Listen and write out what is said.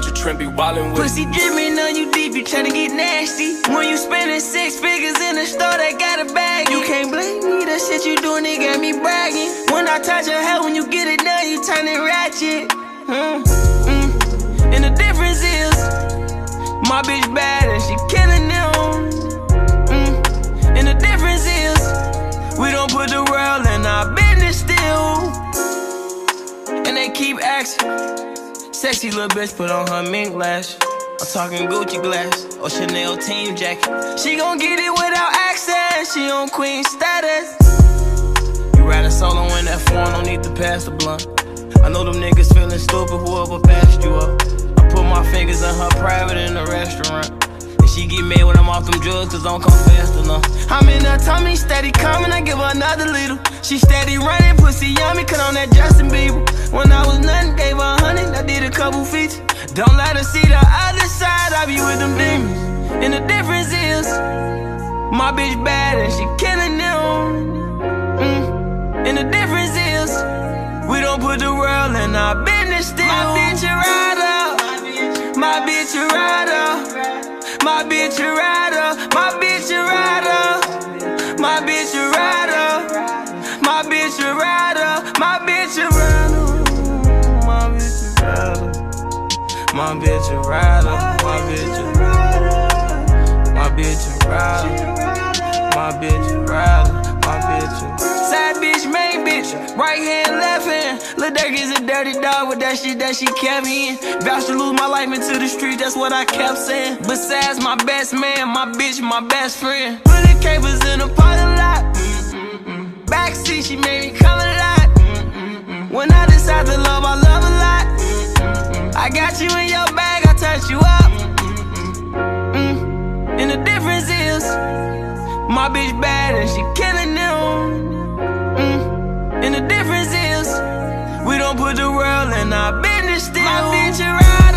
friend be wildin' with. Pussy dripping on you deep, you tryna get nasty. When you spending six figures in the store, they got a bag. You can't blame me, the shit you doing, it got me bragging. When I touch your hair, when you get it done, you turn it ratchet. Mm, mm. And the difference is, my bitch bad and she killing them. Mm. And the difference is, we don't put the world in our business still. And they keep asking. Sexy little bitch put on her mink lash. I'm talking Gucci glass or Chanel team jacket. She gon' get it without access. She on queen status. You ride a solo in that phone, don't need to pass the blunt. I know them niggas feeling stupid, whoever passed you up. I put my fingers in her private in the restaurant. And she get mad when I'm off them drugs, cause don't come fast enough. I'm in her tummy, steady coming, I give her another little. She steady running, pussy yummy, couple feats. Don't let her see the other side, I be with them demons. And the difference is, my bitch bad and she killing them. Mm. And the difference is, we don't put the world in our business still. My bitch a rider, my bitch a rider, my bitch a rider, my bitch a rider, my bitch a rider, my bitch a rider, my bitch a rider, my bitch a rider, my bitch a rider, my bitch a rider, my bitch a rider, my bitch a Side bitch, main bitch, right hand, left hand. Lil Durk is a dirty dog with that shit that she kept in. Vouch to lose my life into the street, that's what I kept saying. Besides my best man, my bitch, my best friend. Putting capers in the parking lot. Backseat, she made me come alive. When I decide to love, I love. I got you in your bag, I touch you up. Mm. And the difference is, my bitch bad and she killing them. Mm. And the difference is, we don't put the world in our business still. My bitch a